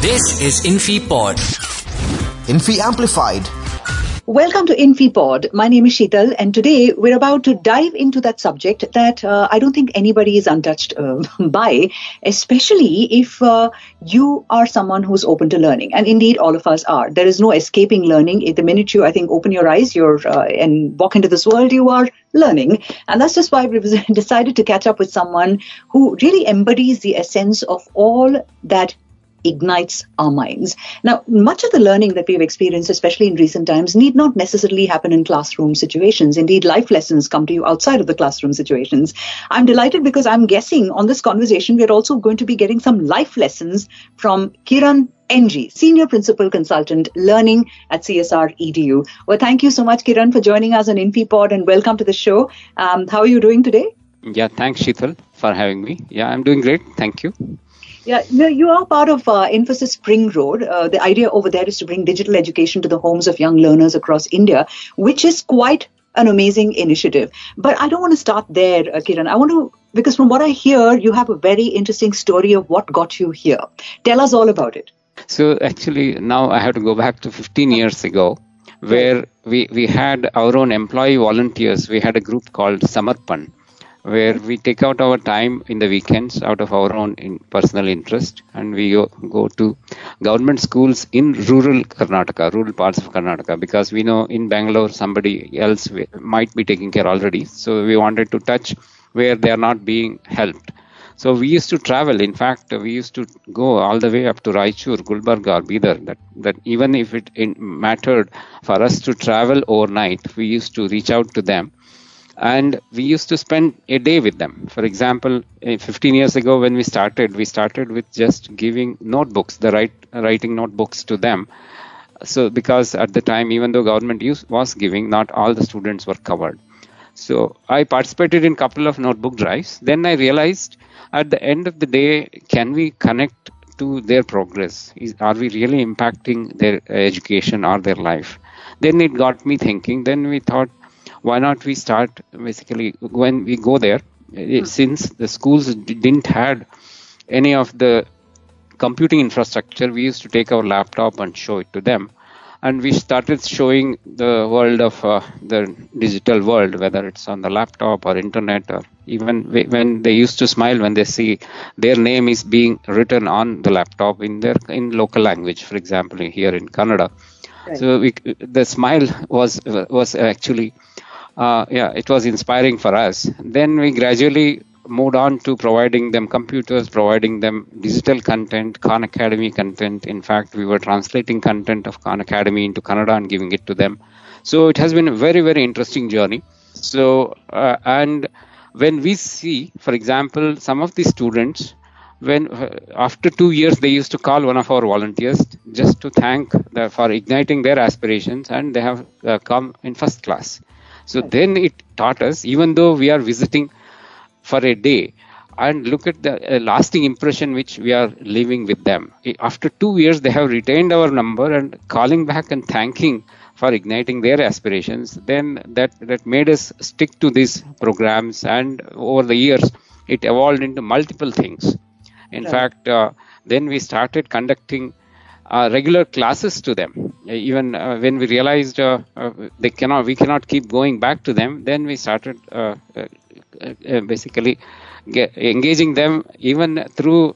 This is InfiPod. Infi Amplified. Welcome to InfiPod. My name is Sheetal, and today we're about to dive into that subject that uh, I don't think anybody is untouched uh, by, especially if uh, you are someone who's open to learning. And indeed, all of us are. There is no escaping learning. The minute you, I think, open your eyes you're, uh, and walk into this world, you are learning. And that's just why we've decided to catch up with someone who really embodies the essence of all that ignites our minds. Now, much of the learning that we've experienced, especially in recent times, need not necessarily happen in classroom situations. Indeed, life lessons come to you outside of the classroom situations. I'm delighted because I'm guessing on this conversation, we're also going to be getting some life lessons from Kiran NG, Senior Principal Consultant Learning at CSR EDU. Well, thank you so much, Kiran, for joining us on InfiPod and welcome to the show. Um, how are you doing today? Yeah, thanks, Sheetal, for having me. Yeah, I'm doing great. Thank you. Yeah, no, you are part of uh, Infosys Springboard. Uh, the idea over there is to bring digital education to the homes of young learners across India, which is quite an amazing initiative. But I don't want to start there, uh, Kiran. I want to, because from what I hear, you have a very interesting story of what got you here. Tell us all about it. So actually, now I have to go back to 15 years ago, where we, we had our own employee volunteers. We had a group called Samarpan where we take out our time in the weekends out of our own in personal interest and we go, go to government schools in rural Karnataka, rural parts of Karnataka, because we know in Bangalore somebody else might be taking care already. So we wanted to touch where they are not being helped. So we used to travel. In fact, we used to go all the way up to Raichur, Gulbarga, or Bidar. That, that even if it mattered for us to travel overnight, we used to reach out to them and we used to spend a day with them. For example eh, 15 years ago when we started we started with just giving notebooks the right writing notebooks to them. So because at the time even though government use, was giving not all the students were covered. So i participated in couple of notebook drives. Then i realized at the end of the day can we connect to their progress? Is, are we really impacting their education or their life? Then it got me thinking. Then we thought why not we start basically when we go there mm-hmm. since the schools didn't had any of the computing infrastructure we used to take our laptop and show it to them and we started showing the world of uh, the digital world whether it's on the laptop or internet or even when they used to smile when they see their name is being written on the laptop in their in local language for example here in Kannada right. so we, the smile was was actually uh, yeah, it was inspiring for us. Then we gradually moved on to providing them computers, providing them digital content, Khan Academy content. In fact, we were translating content of Khan Academy into Kannada and giving it to them. So it has been a very, very interesting journey. So, uh, and when we see, for example, some of the students, when uh, after two years they used to call one of our volunteers just to thank the, for igniting their aspirations, and they have uh, come in first class. So then it taught us, even though we are visiting for a day, and look at the uh, lasting impression which we are leaving with them. After two years, they have retained our number and calling back and thanking for igniting their aspirations. Then that that made us stick to these programs, and over the years, it evolved into multiple things. In right. fact, uh, then we started conducting uh, regular classes to them. Even uh, when we realized uh, uh, they cannot, we cannot keep going back to them. Then we started uh, uh, basically engaging them even through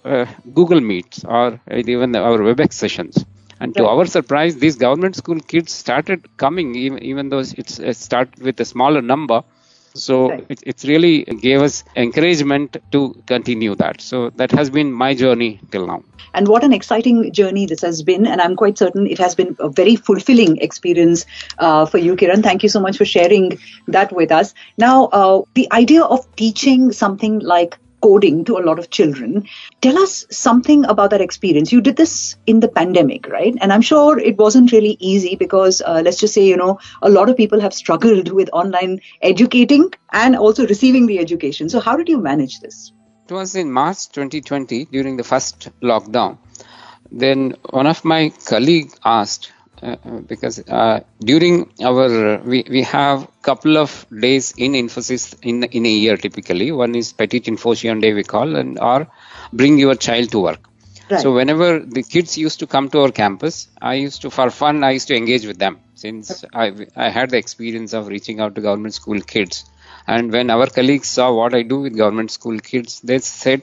Google Meets or even our WebEx sessions. And to our surprise, these government school kids started coming, even, even though it's, it started with a smaller number so right. it, it's really gave us encouragement to continue that. So that has been my journey till now. And what an exciting journey this has been. And I'm quite certain it has been a very fulfilling experience uh, for you, Kiran. Thank you so much for sharing that with us. Now, uh, the idea of teaching something like coding to a lot of children. Tell us something about that experience. You did this in the pandemic, right? And I'm sure it wasn't really easy because, uh, let's just say, you know, a lot of people have struggled with online educating and also receiving the education. So, how did you manage this? It was in March 2020 during the first lockdown. Then one of my colleagues asked, uh, because uh, during our we, we have couple of days in Infosys in in a year typically. One is Petit Infoscion Day we call, and or bring your child to work. Right. So whenever the kids used to come to our campus, I used to, for fun, I used to engage with them since I, I had the experience of reaching out to government school kids. And when our colleagues saw what I do with government school kids, they said,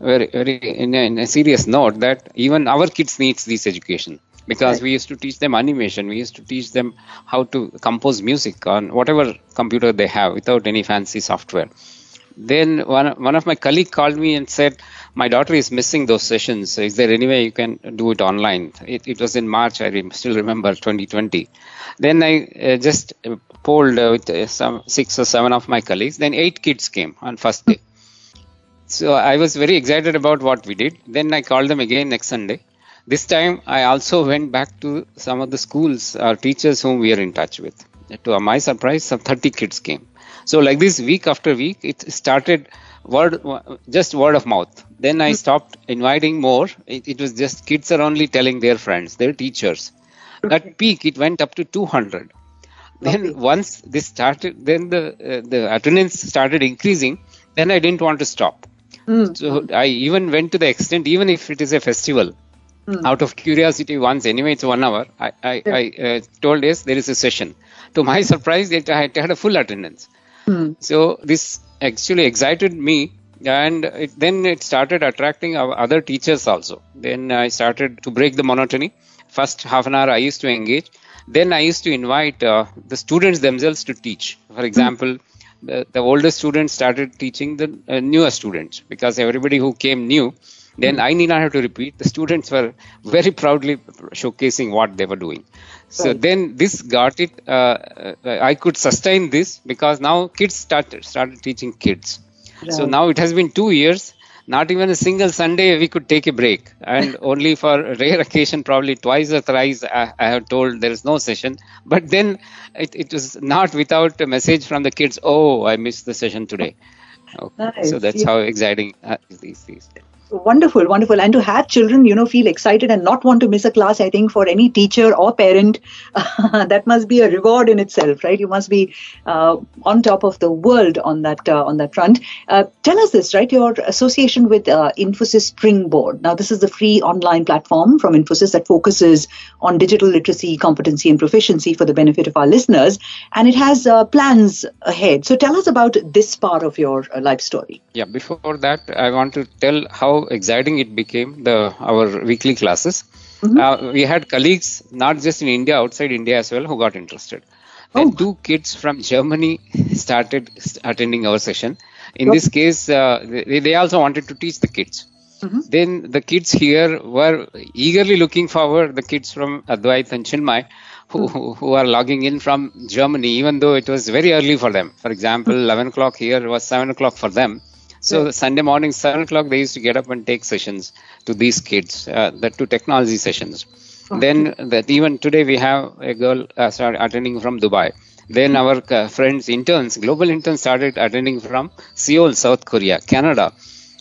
very, very in a, in a serious note, that even our kids needs this education because Right. we used to teach them animation, we used to teach them how to compose music on whatever computer they have without any fancy software. Then one one of my colleague called me and said, "My daughter is missing those sessions. Is there any way you can do it online?" It, it was in March. I rem- still remember 2020. Then I uh, just uh, polled uh, with uh, some six or seven of my colleagues. Then eight kids came on first day. So I was very excited about what we did. Then I called them again next Sunday. This time I also went back to some of the schools or teachers whom we are in touch with. To my surprise, some 30 kids came. So like this, week after week, it started word just word of mouth. Then I stopped inviting more. It, it was just kids are only telling their friends, their teachers. At peak, it went up to 200. Lovely. Then once this started, then the uh, the attendance started increasing. Then I didn't want to stop. Mm. So I even went to the extent, even if it is a festival, Mm. out of curiosity, once anyway, it's one hour. I I, Yeah. I uh, told yes, there is a session. To my surprise, it I had a full attendance. Mm. So this actually excited me, and it, then it started attracting our other teachers also. Then I started to break the monotony. First half an hour I used to engage. Then I used to invite uh, the students themselves to teach. For example, the, the older students started teaching the uh, newer students because everybody who came new. Then I need not have to repeat. The students were very proudly showcasing what they were doing. So Right. then this got it. Uh, uh, I could sustain this because now kids started started teaching kids. So now it has been two years. Not even a single Sunday we could take a break, and only for a rare occasion, probably twice or thrice, I, I have told there is no session. But then it, it was not without a message from the kids. Oh, I missed the session today. Okay. Nice. So that's Yeah. how exciting uh, these these. Wonderful, wonderful. And to have children, you know, feel excited and not want to miss a class, I think for any teacher or parent, that must be a reward in itself, right? You must be uh, on top of the world on that uh, on that front. Uh, tell us this, right? Your association with uh, Infosys Springboard. Now, this is the free online platform from Infosys that focuses on digital literacy, competency, and proficiency for the benefit of our listeners, and it has uh, plans ahead. So, tell us about this part of your uh, life story. Yeah, before that, I want to tell how exciting it became the our weekly classes. Uh, we had colleagues not just in India, outside India as well, who got interested. Then Oh. two kids from Germany started attending our session. In Yep. this case, uh, they, they also wanted to teach the kids. Then the kids here were eagerly looking forward. The kids from Advait and Chinmay, who, who who are logging in from Germany, even though it was very early for them. For example, 11 o'clock here was 7 o'clock for them. So Sunday morning, 7 o'clock, they used to get up and take sessions to these kids, uh, the two technology sessions. Then that even today we have a girl uh, attending from Dubai. Then our uh, friends, interns, global interns started attending from Seoul, South Korea, Canada.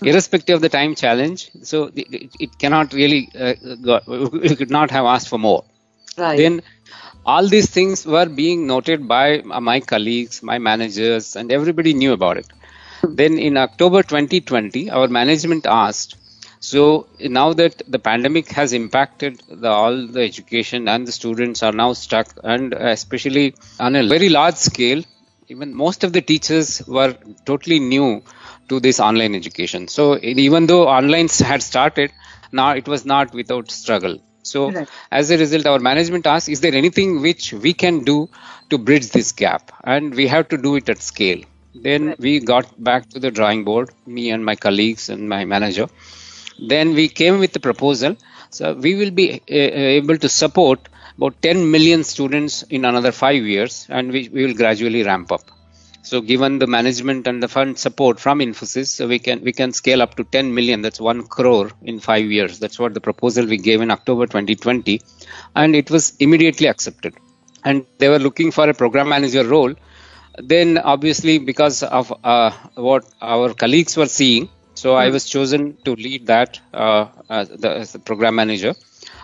Irrespective of the time challenge, so it cannot really, uh, go, we could not have asked for more. Right. Then all these things were being noted by uh, my colleagues, my managers, and everybody knew about it. Then in October 2020, our management asked, so now that the pandemic has impacted the, all the education and the students are now stuck, and especially on a very large scale, even most of the teachers were totally new to this online education. So even though online had started, now it was not without struggle. So Right. as a result, our management asked, is there anything which we can do to bridge this gap? And we have to do it at scale. Then we got back to the drawing board, me and my colleagues and my manager. Then we came with the proposal. So we will be uh, able to support about 10 million students in another five years, and we, we will gradually ramp up. So given the management and the fund support from Infosys, so we can we can scale up to 10 million. That's one crore in five years. That's what the proposal we gave in October 2020, and it was immediately accepted. And they were looking for a program manager role. Then obviously because of uh, what our colleagues were seeing, so I was chosen to lead that uh, as, the, as the program manager.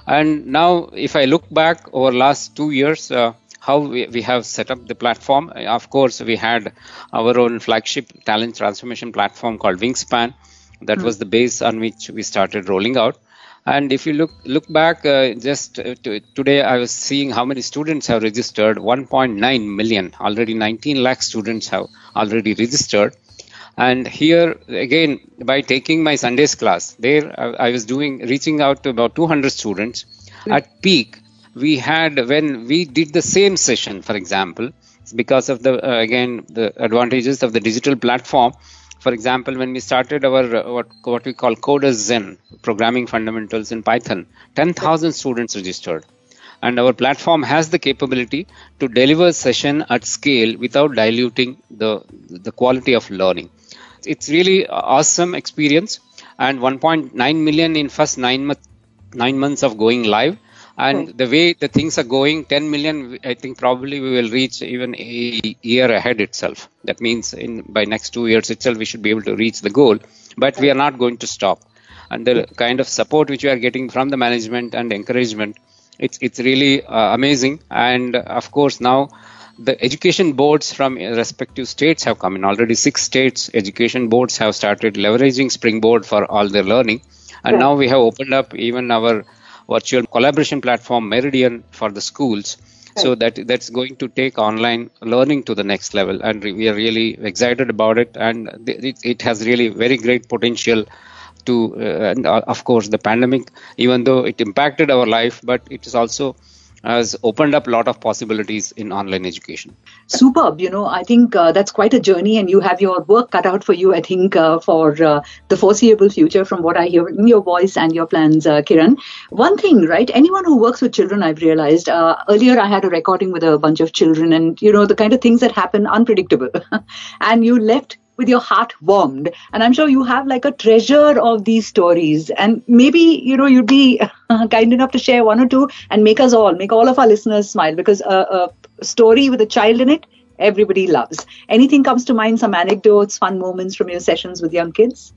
And now, if I look back over last two years, uh, how we, we have set up the platform. Of course, we had our own flagship talent transformation platform called Wingspan. That was the base on which we started rolling out. And if you look look back, uh, just uh, to, today I was seeing how many students have registered. 1.9 million already. 19 lakh students have already registered. And here again, by taking my Sundays class, there I, I was doing reaching out to about 200 students. At peak, we had when we did the same session, for example, because of the uh, again the advantages of the digital platform for example, when we started our uh, what, what we call Coders Zen programming fundamentals in Python, 10,000 students registered. And our platform has the capability to deliver session at scale without diluting the, the quality of learning. It's really awesome experience and 1.9 million in first nine, mo- nine months of going live and the way the things are going 10 million i think probably we will reach even a year ahead itself. That means in by next two years itself we should be able to reach the goal. But we are not going to stop. And the kind of support which we are getting from the management and encouragement it's it's really uh, amazing. And of course now the education boards from respective states have come in. Already six states education boards have started leveraging springboard for all their learning. And now we have opened up even our virtual collaboration platform Meridian for the schools. So that that's going to take online learning to the next level, and we are really excited about it. And it, it has really very great potential to, uh, and uh, of course, the pandemic, even though it impacted our life, but it is also has opened up a lot of possibilities in online education. Superb. You know, I think uh, that's quite a journey, and you have your work cut out for you, I think, uh, for uh, the foreseeable future from what I hear in your voice and your plans, uh, Kiran. One thing, right? Anyone who works with children, I've realized, uh, earlier I had a recording with a bunch of children, and, you know, the kind of things that happen unpredictable. and you left with your heart warmed. And I'm sure you have like a treasure of these stories. And maybe, you know, you'd be kind enough to share one or two and make us all, make all of our listeners smile because a, a story with a child in it, everybody loves. Anything comes to mind, some anecdotes, fun moments from your sessions with young kids?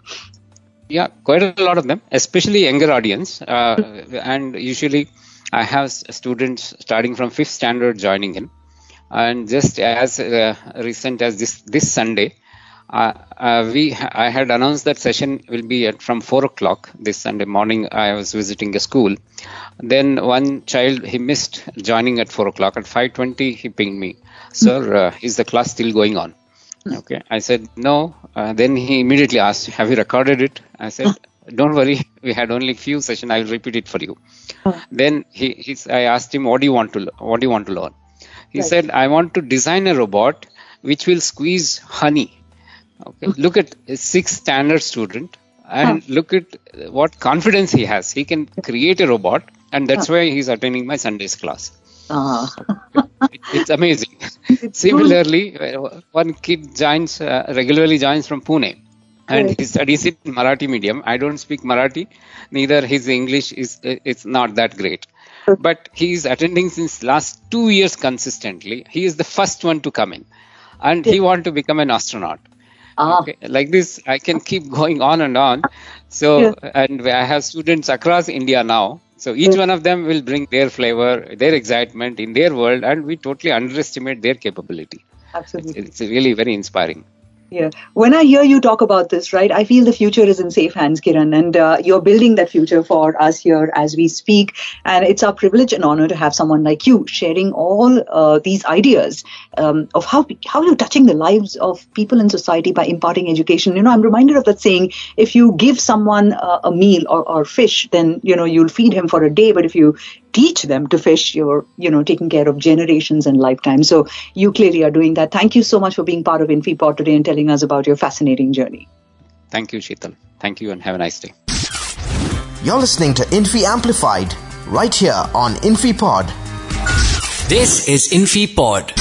Yeah, quite a lot of them, especially younger audience. Uh, and usually I have students starting from fifth standard joining in. And just as uh, recent as this, this Sunday, uh, uh, we I had announced that session will be at from four o'clock this Sunday morning. I was visiting a school. Then one child he missed joining at four o'clock. At five twenty, he pinged me, "Sir, uh, is the class still going on?" Okay, I said no. Uh, then he immediately asked, "Have you recorded it?" I said, "Don't worry, we had only few sessions. I will repeat it for you." Then he, he's, I asked him, "What do you want to What do you want to learn?" He right. said, "I want to design a robot which will squeeze honey." Okay, look at a sixth standard student and huh. look at what confidence he has. He can create a robot, and that's huh. why he's attending my Sundays class. Uh-huh. it's amazing. It's Similarly, cool. one kid joins uh, regularly joins from Pune, and right. he studies in Marathi medium. I don't speak Marathi, neither his English is it's not that great. But he is attending since last two years consistently. He is the first one to come in, and he want to become an astronaut. Ah. Okay. Like this, I can keep going on and on. So, yeah. and I have students across India now. So each yeah. one of them will bring their flavor, their excitement in their world, and we totally underestimate their capability. Absolutely. It's, it's really very inspiring. Yeah. When I hear you talk about this, right, I feel the future is in safe hands, Kiran, and uh, you're building that future for us here as we speak. And it's our privilege and honor to have someone like you sharing all uh, these ideas um, of how how you're touching the lives of people in society by imparting education. You know, I'm reminded of that saying: if you give someone uh, a meal or, or fish, then you know you'll feed him for a day. But if you teach them to fish, you're, you know, taking care of generations and lifetimes. So you clearly are doing that. Thank you so much for being part of InfiPod today and telling us about your fascinating journey. Thank you, Sheetal. Thank you and have a nice day. You're listening to Infi Amplified right here on InfiPod. This is InfiPod.